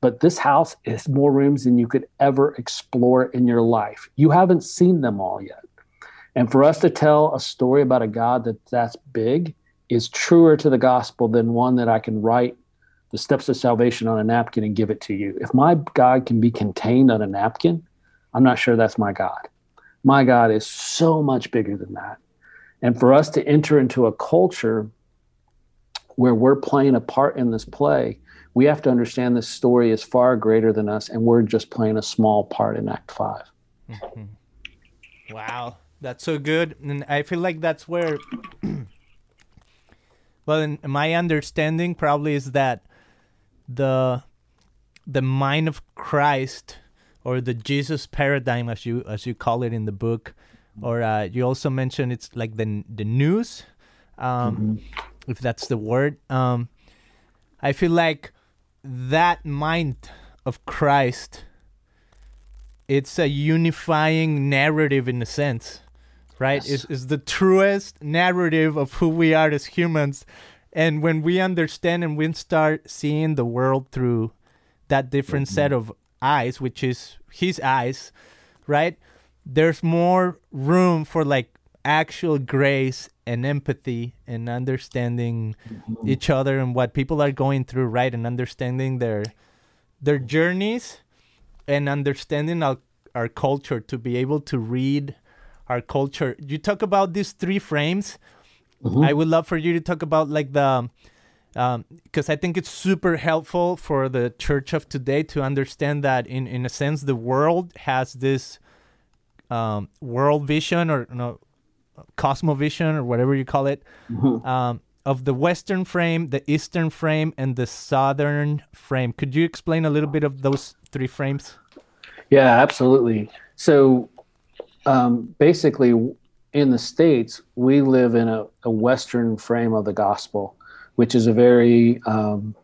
Speaker 3: But this house is more rooms than you could ever explore in your life. You haven't seen them all yet. And for us to tell a story about a God that that's big is truer to the gospel than one that I can write the steps of salvation on a napkin and give it to you. If my God can be contained on a napkin, I'm not sure that's my God. My God is so much bigger than that. And for us to enter into a culture where we're playing a part in this play, we have to understand this story is far greater than us and we're just playing a small part in Act 5. Mm-hmm.
Speaker 2: Wow, that's so good. And I feel like that's where, well, in my understanding probably is that the the mind of Christ or the Jesus paradigm, as you as you call it in the book, or uh, you also mentioned it's like the the nous, um, mm-hmm. if that's the word. Um, I feel like that mind of Christ, it's a unifying narrative in a sense, right? Yes. Is is the truest narrative of who we are as humans and when we understand and we start seeing the world through that different mm-hmm. set of eyes which is his eyes right there's more room for like actual grace and empathy and understanding mm-hmm. each other and what people are going through right and understanding their their journeys and understanding our, our culture to be able to read our culture you talk about these three frames Mm-hmm. I would love for you to talk about like the because um, I think it's super helpful for the church of today to understand that in in a sense the world has this um, world vision or you know, cosmovision or whatever you call it mm-hmm. um, of the western frame, the eastern frame, and the southern frame. Could you explain a little bit of those three frames?
Speaker 3: Yeah, absolutely. So um, basically, in the states we live in a, a western frame of the gospel which is a very um,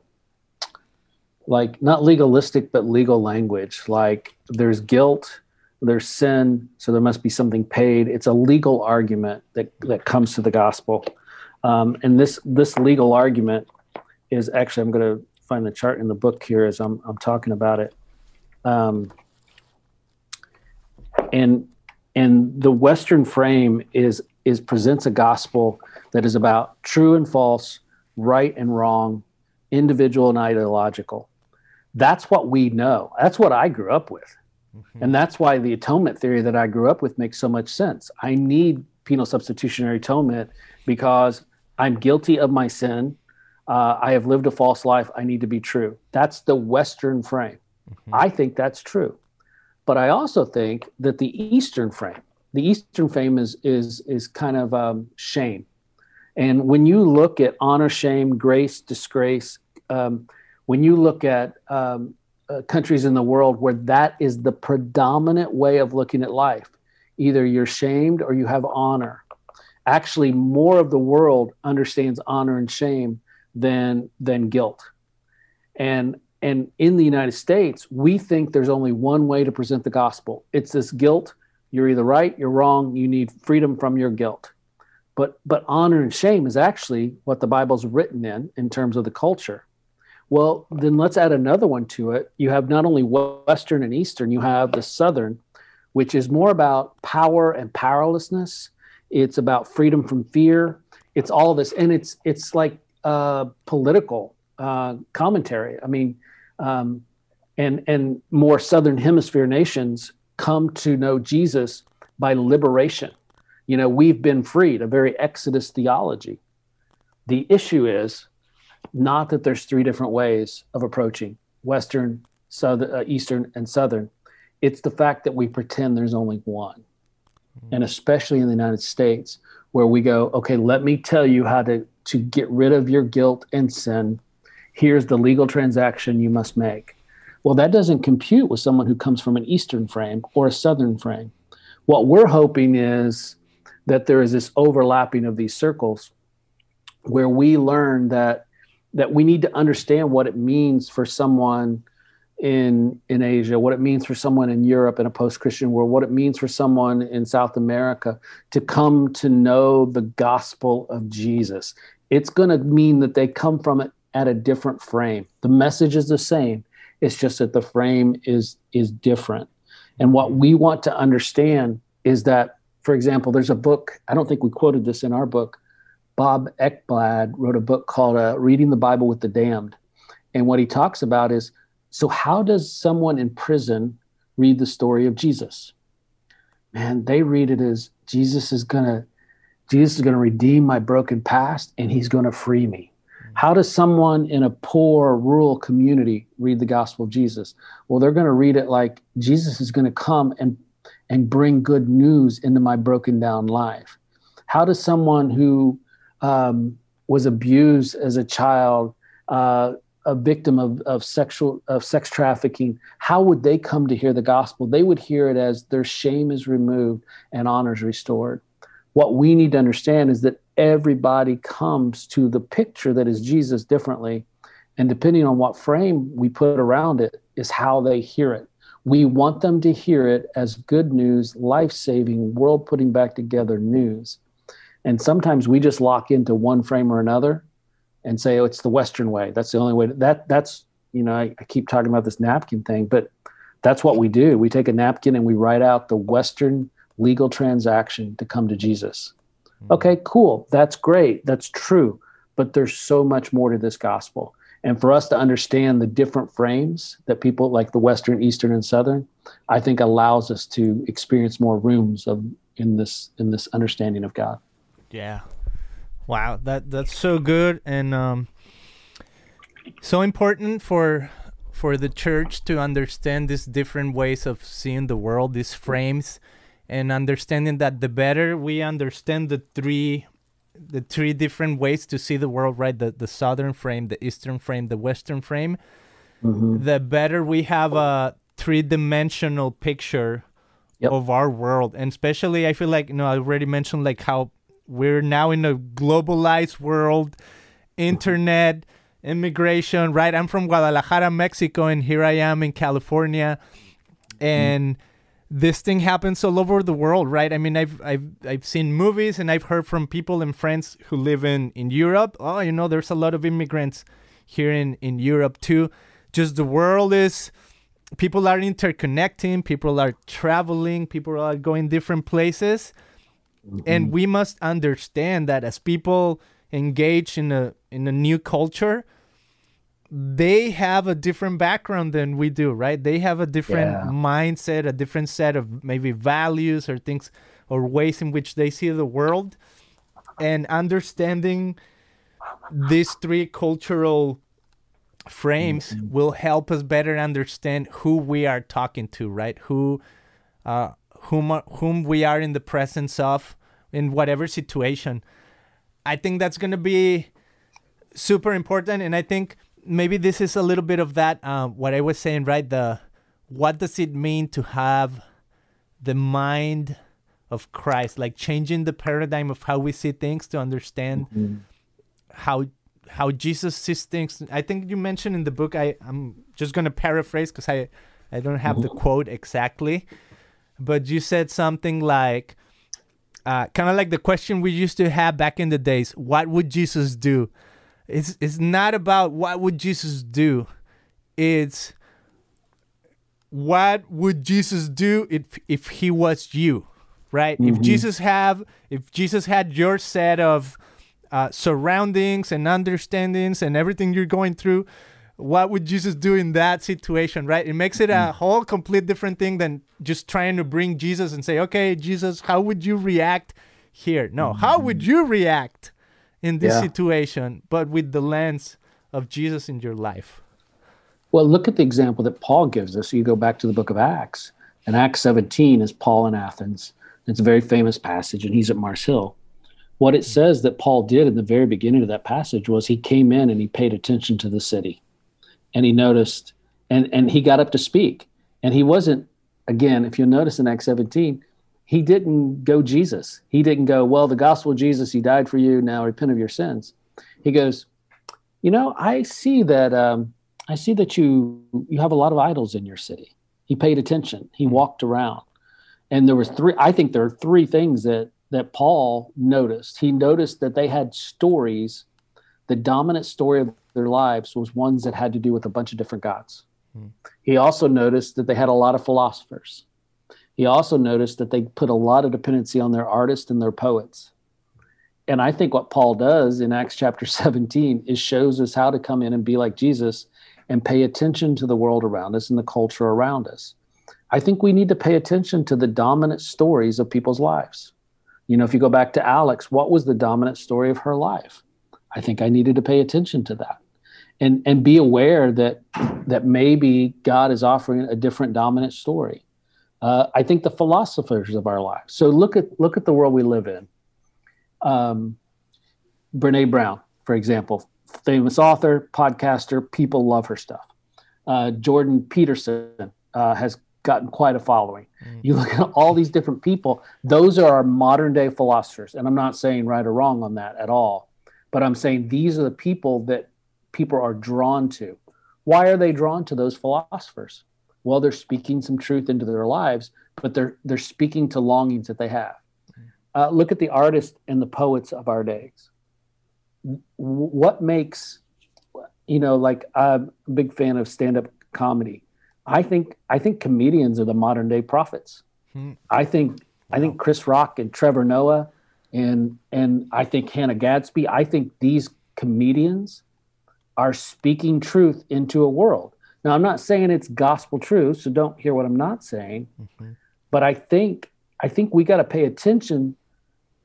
Speaker 3: like not legalistic but legal language like there's guilt there's sin so there must be something paid it's a legal argument that that comes to the gospel Um, and this this legal argument is actually I'm going to find the chart in the book here as I'm I'm talking about it. Um, and and the Western frame is is presents a gospel that is about true and false, right and wrong, individual and ideological. That's what we know. That's what I grew up with. Mm-hmm. And that's why the atonement theory that I grew up with makes so much sense. I need penal substitutionary atonement because I'm guilty of my sin. Uh, I have lived a false life. I need to be true. That's the Western frame. Mm-hmm. I think that's true. But I also think that the Eastern frame, the Eastern frame is is is kind of um, shame. And when you look at honor, shame, grace, disgrace, um, when you look at um, uh, countries in the world where that is the predominant way of looking at life, either you're shamed or you have honor. Actually, more of the world understands honor and shame than than guilt. And and in the United States, we think there's only one way to present the gospel. It's this guilt. You're either right, you're wrong, you need freedom from your guilt. But but honor and shame is actually what the Bible's written in in terms of the culture. Well, then let's add another one to it. You have not only Western and Eastern, you have the Southern, which is more about power and powerlessness. It's about freedom from fear. It's all of this, and it's it's like uh, political uh, commentary. I mean, um, and and more southern hemisphere nations come to know Jesus by liberation. You know, we've been freed, a very Exodus theology. The issue is not that there's three different ways of approaching Western, Southern, uh, Eastern, and Southern. It's the fact that we pretend there's only one. Mm-hmm. And especially in the United States, where we go, okay, let me tell you how to, to get rid of your guilt and sin here's the legal transaction you must make. Well, that doesn't compute with someone who comes from an Eastern frame or a Southern frame. What we're hoping is that there is this overlapping of these circles where we learn that that we need to understand what it means for someone in in Asia, what it means for someone in Europe in a post-Christian world, what it means for someone in South America to come to know the gospel of Jesus. It's going to mean that they come from it at a different frame. The message is the same. It's just that the frame is is different. And what we want to understand is that, for example, there's a book. I don't think we quoted this in our book. Bob Ekblad wrote a book called uh, "Reading the Bible with the Damned," and what he talks about is so how does someone in prison read the story of Jesus? Man, they read it as Jesus is gonna Jesus is gonna redeem my broken past and he's gonna free me. How does someone in a poor rural community read the gospel of Jesus? Well, they're going to read it like Jesus is going to come and and bring good news into my broken down life. How does someone who um, was abused as a child, uh, a victim of, of sexual of sex trafficking, how would they come to hear the gospel? They would hear it as their shame is removed and honor is restored. What we need to understand is that everybody comes to the picture that is Jesus differently. And depending on what frame we put around it, is how they hear it. We want them to hear it as good news, life saving, world putting back together news. And sometimes we just lock into one frame or another and say, oh, it's the Western way. That's the only way. To, that That's, you know, I, I keep talking about this napkin thing, but that's what we do. We take a napkin and we write out the Western legal transaction to come to Jesus. Mm-hmm. Okay, cool. That's great. That's true. But there's so much more to this gospel. And for us to understand the different frames that people like the Western, Eastern, and Southern, I think allows us to experience more rooms of in this in this understanding of God.
Speaker 2: Yeah. Wow, that that's so good and um so important for for the church to understand these different ways of seeing the world, these frames and understanding that the better we understand the three the three different ways to see the world right the, the southern frame the eastern frame the western frame mm-hmm. the better we have a three-dimensional picture yep. of our world and especially i feel like you know i already mentioned like how we're now in a globalized world internet immigration right i'm from guadalajara mexico and here i am in california and mm-hmm this thing happens all over the world, right? I mean, I've I've I've seen movies and I've heard from people and friends who live in in Europe. Oh, you know, there's a lot of immigrants here in in Europe too. Just the world is people are interconnecting, people are traveling, people are going different places. Mm-hmm. And we must understand that as people engage in a in a new culture, they have a different background than we do, right? They have a different yeah. mindset, a different set of maybe values or things or ways in which they see the world. And understanding these three cultural frames mm-hmm. will help us better understand who we are talking to, right? Who uh whom whom we are in the presence of in whatever situation. I think that's going to be super important and I think maybe this is a little bit of that um, what I was saying, right? The what does it mean to have the mind of Christ, like changing the paradigm of how we see things to understand mm-hmm. how how Jesus sees things. I think you mentioned in the book. I I'm just gonna paraphrase because I I don't have the mm-hmm. quote exactly, but you said something like. Uh, kind of like the question we used to have back in the days what would jesus do it's it's not about what would Jesus do. It's what would Jesus do if if he was you, right? Mm-hmm. If Jesus have if Jesus had your set of uh, surroundings and understandings and everything you're going through, what would Jesus do in that situation, right? It makes it a mm. whole complete different thing than just trying to bring Jesus and say, okay, Jesus, how would you react here? No, how would mm-hmm. you react in this yeah. situation, but with the lens of Jesus in your life?
Speaker 3: Well, look at the example that Paul gives us. You go back to the book of Acts, and Acts 17 is Paul in Athens. It's a very famous passage, and he's at Mars Hill. What it says that Paul did in the very beginning of that passage was he came in and he paid attention to the city, and he noticed, and and he got up to speak, and he wasn't. Again, if you'll notice in Acts 17, he didn't go Jesus. He didn't go, well, the gospel of Jesus, he died for you. Now repent of your sins. He goes, you know, I see that, um, I see that you, you have a lot of idols in your city. He paid attention. He walked around and there was three, I think there are three things that, that Paul noticed. He noticed that they had stories. The dominant story of their lives was ones that had to do with a bunch of different gods. Hmm. He also noticed that they had a lot of philosophers he also noticed that they put a lot of dependency on their artists and their poets. And I think what Paul does in Acts chapter 17 is shows us how to come in and be like Jesus and pay attention to the world around us and the culture around us. I think we need to pay attention to the dominant stories of people's lives. You know, if you go back to Alex, what was the dominant story of her life? I think I needed to pay attention to that and and be aware that that maybe God is offering a different dominant story uh, I think the philosophers of our lives. So look at look at the world we live in. Um, Brene Brown, for example, famous author, podcaster. People love her stuff. Uh, Jordan Peterson uh, has gotten quite a following. Mm. You look at all these different people; those are our modern day philosophers. And I'm not saying right or wrong on that at all, but I'm saying these are the people that people are drawn to. Why are they drawn to those philosophers? well they're speaking some truth into their lives but they're they're speaking to longings that they have uh, look at the artists and the poets of our days what makes you know like i'm a big fan of stand-up comedy i think i think comedians are the modern day prophets hmm. i think i think chris rock and trevor noah and and i think hannah gadsby i think these comedians are speaking truth into a world now, I'm not saying it's gospel truth, so don't hear what I'm not saying. Mm-hmm. But I think I think we got to pay attention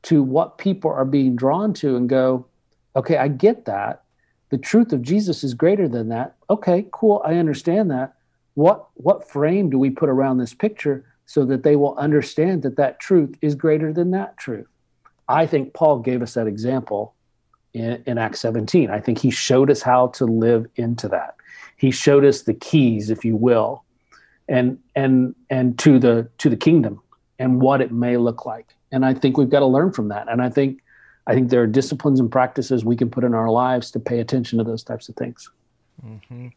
Speaker 3: to what people are being drawn to and go, okay, I get that. The truth of Jesus is greater than that. Okay, cool. I understand that. What what frame do we put around this picture so that they will understand that that truth is greater than that truth? I think Paul gave us that example in, in Acts 17. I think he showed us how to live into that he showed us the keys, if you will, and and and to the to the kingdom and what it may look like. And I think we've got to learn from that. And I think I think there are disciplines and practices we can put in our lives to pay attention to those types of things.
Speaker 2: Mm-hmm.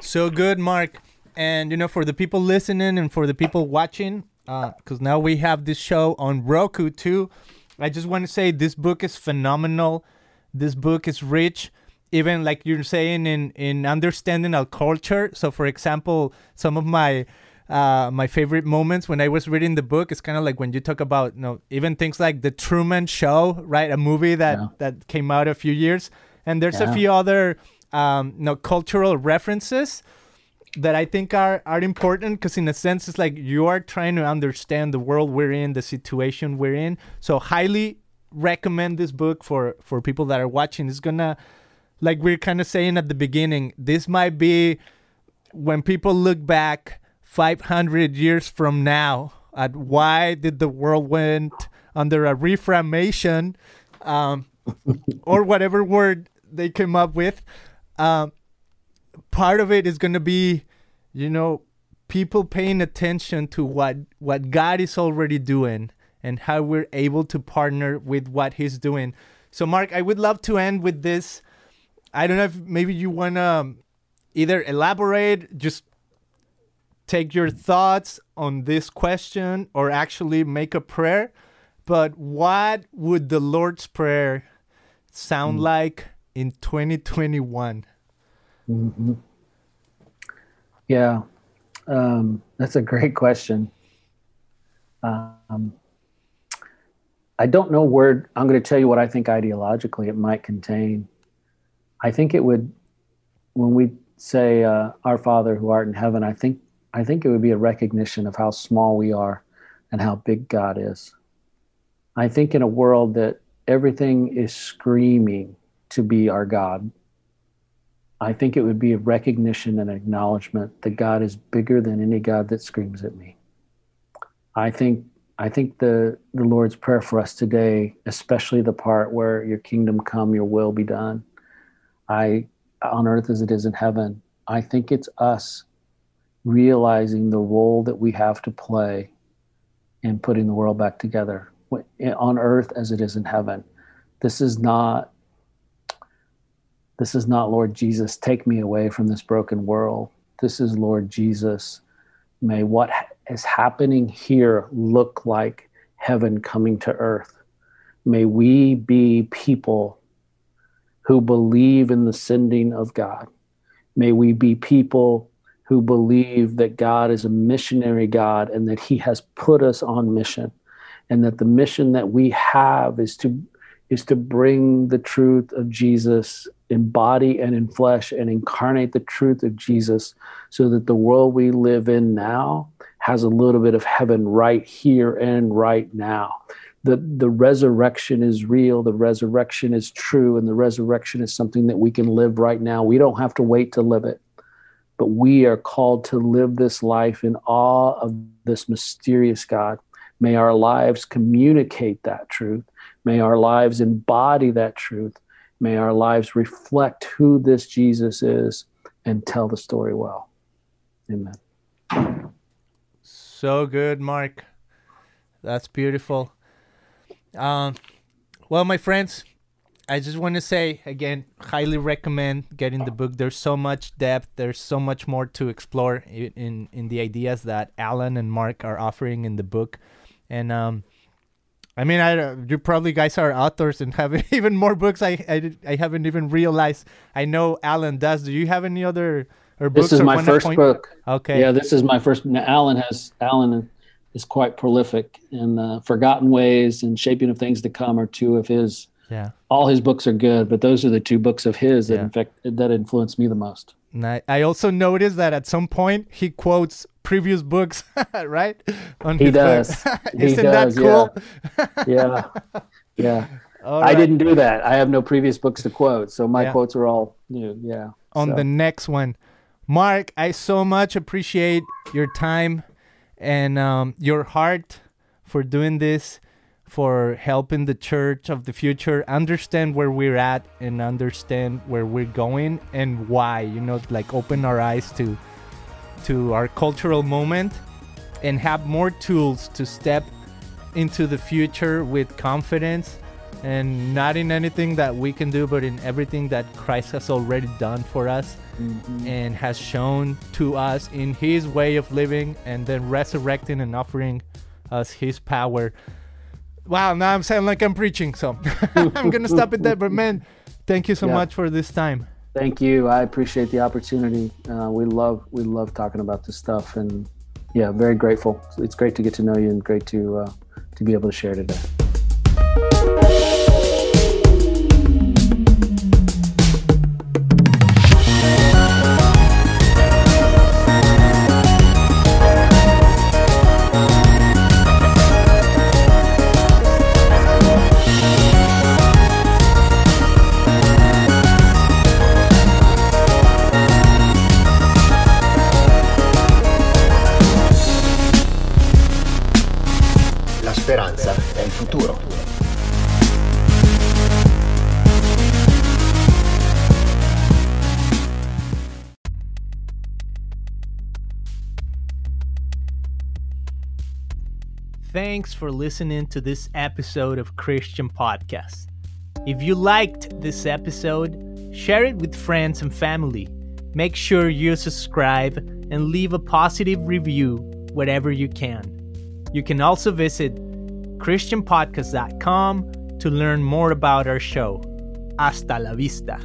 Speaker 2: So good, Mark. And you know, for the people listening and for the people watching, because now we have this show on Roku too. I just want to say this book is phenomenal. This book is rich, even like you're saying in in understanding our culture. So, for example, some of my uh, my favorite moments when I was reading the book is kind of like when you talk about you know even things like the Truman Show, right? A movie that
Speaker 3: Yeah.
Speaker 2: that came out a few years, and there's a few other um, you know cultural references that I think are are important because in a sense it's like you are trying to understand the world we're in, the situation we're in. So highly recommend this book for for people that are watching. It's gonna like we're kind of saying at the beginning, this might be when people look back 500 years from now at why did the world went under a reformation um, or whatever word they came up with um, part of it is to be you know people paying attention to what what god is already doing and how we're able to partner with what he's doing. So mark i would love to end with this. I don't know if maybe you want to either elaborate just take your thoughts on this question or actually make a prayer. But what would the lord's prayer sound like in 2021
Speaker 3: Yeah, um, that's a great question. Um, I don't know where I'm going to tell you what I think ideologically it might contain. I think it would, when we say uh, "Our Father who art in heaven," I think I think it would be a recognition of how small we are and how big God is. I think in a world that everything is screaming to be our God, I think it would be a recognition and acknowledgement that God is bigger than any God that screams at me. I think I think the the Lord's prayer for us today, especially the part where your kingdom come, your will be done. I on earth as it is in heaven. I think it's us realizing the role that we have to play in putting the world back together eh, on earth as it is in heaven. This is not this is not Lord Jesus, take me away from this broken world. This is Lord Jesus. May what is happening here look like heaven coming to earth. May we be people who believe in the sending of God. May we be people who believe that God is a missionary God and that He has put us on mission, and that the mission that we have is to is to bring the truth of Jesus in body and in flesh and incarnate the truth of Jesus so that the world we live in now has a little bit of heaven right here and right now. The, the resurrection is real, the resurrection is true, and the resurrection is something that we can live right now. We don't have to wait to live it, but we are called to live this life in awe of this mysterious God. May our lives communicate that truth. May our lives embody that truth. May our lives reflect who this Jesus is and tell the story well. Amen.
Speaker 2: So good, Mark. That's beautiful. Um, well, my friends, I just want to say again, highly recommend getting the book. There's so much depth. There's so much more to explore in in, in the ideas that Alan and Mark are offering in the book, and um, I mean, I you probably guys are authors and have even more books. I I, I haven't even realized. I know Alan does. Do you have any other or?
Speaker 3: This is my first book.
Speaker 2: Okay.
Speaker 3: Yeah, this is my first. now, Alan has Alan is quite prolific, and uh, Forgotten Ways and Shaping of Things to Come are two of his.
Speaker 2: Yeah.
Speaker 3: All his books are good, but those are the two books of his that
Speaker 2: Yeah.
Speaker 3: in fact that influenced me the most.
Speaker 2: And I, I also noticed that at some point he quotes previous books, right? On
Speaker 3: He does. He
Speaker 2: Isn't
Speaker 3: does,
Speaker 2: that cool?
Speaker 3: Yeah, yeah.
Speaker 2: All
Speaker 3: I didn't do that. I have no previous books to quote, so my
Speaker 2: Yeah.
Speaker 3: quotes are all new. Yeah.
Speaker 2: on
Speaker 3: So,
Speaker 2: the next one. Mark, I so much appreciate your time and um, your heart for doing this, for helping the church of the future understand where we're at and understand where we're going and why. You know, like open our eyes to to our cultural moment and have more tools to step into the future with confidence and not in anything that we can do, but in everything that Christ has already done for us
Speaker 3: Mhm.
Speaker 2: and has shown to us in His way of living, and then resurrecting and offering us His power. Wow, now I'm sounding like I'm preaching, so I'm gonna stop it there. But man, thank you so
Speaker 3: Yeah.
Speaker 2: much for this time.
Speaker 3: Thank you. I appreciate the opportunity. Uh, we love we love talking about this stuff, and yeah, very grateful. It's great to get to know you, and great to uh, to be able to share today.
Speaker 2: Thanks for listening to this episode of Christian Podcast. If you liked this episode, share it with friends and family. Make sure you subscribe and leave a positive review wherever you can. You can also visit ChristianPodcast.com to learn more about our show. Hasta la vista.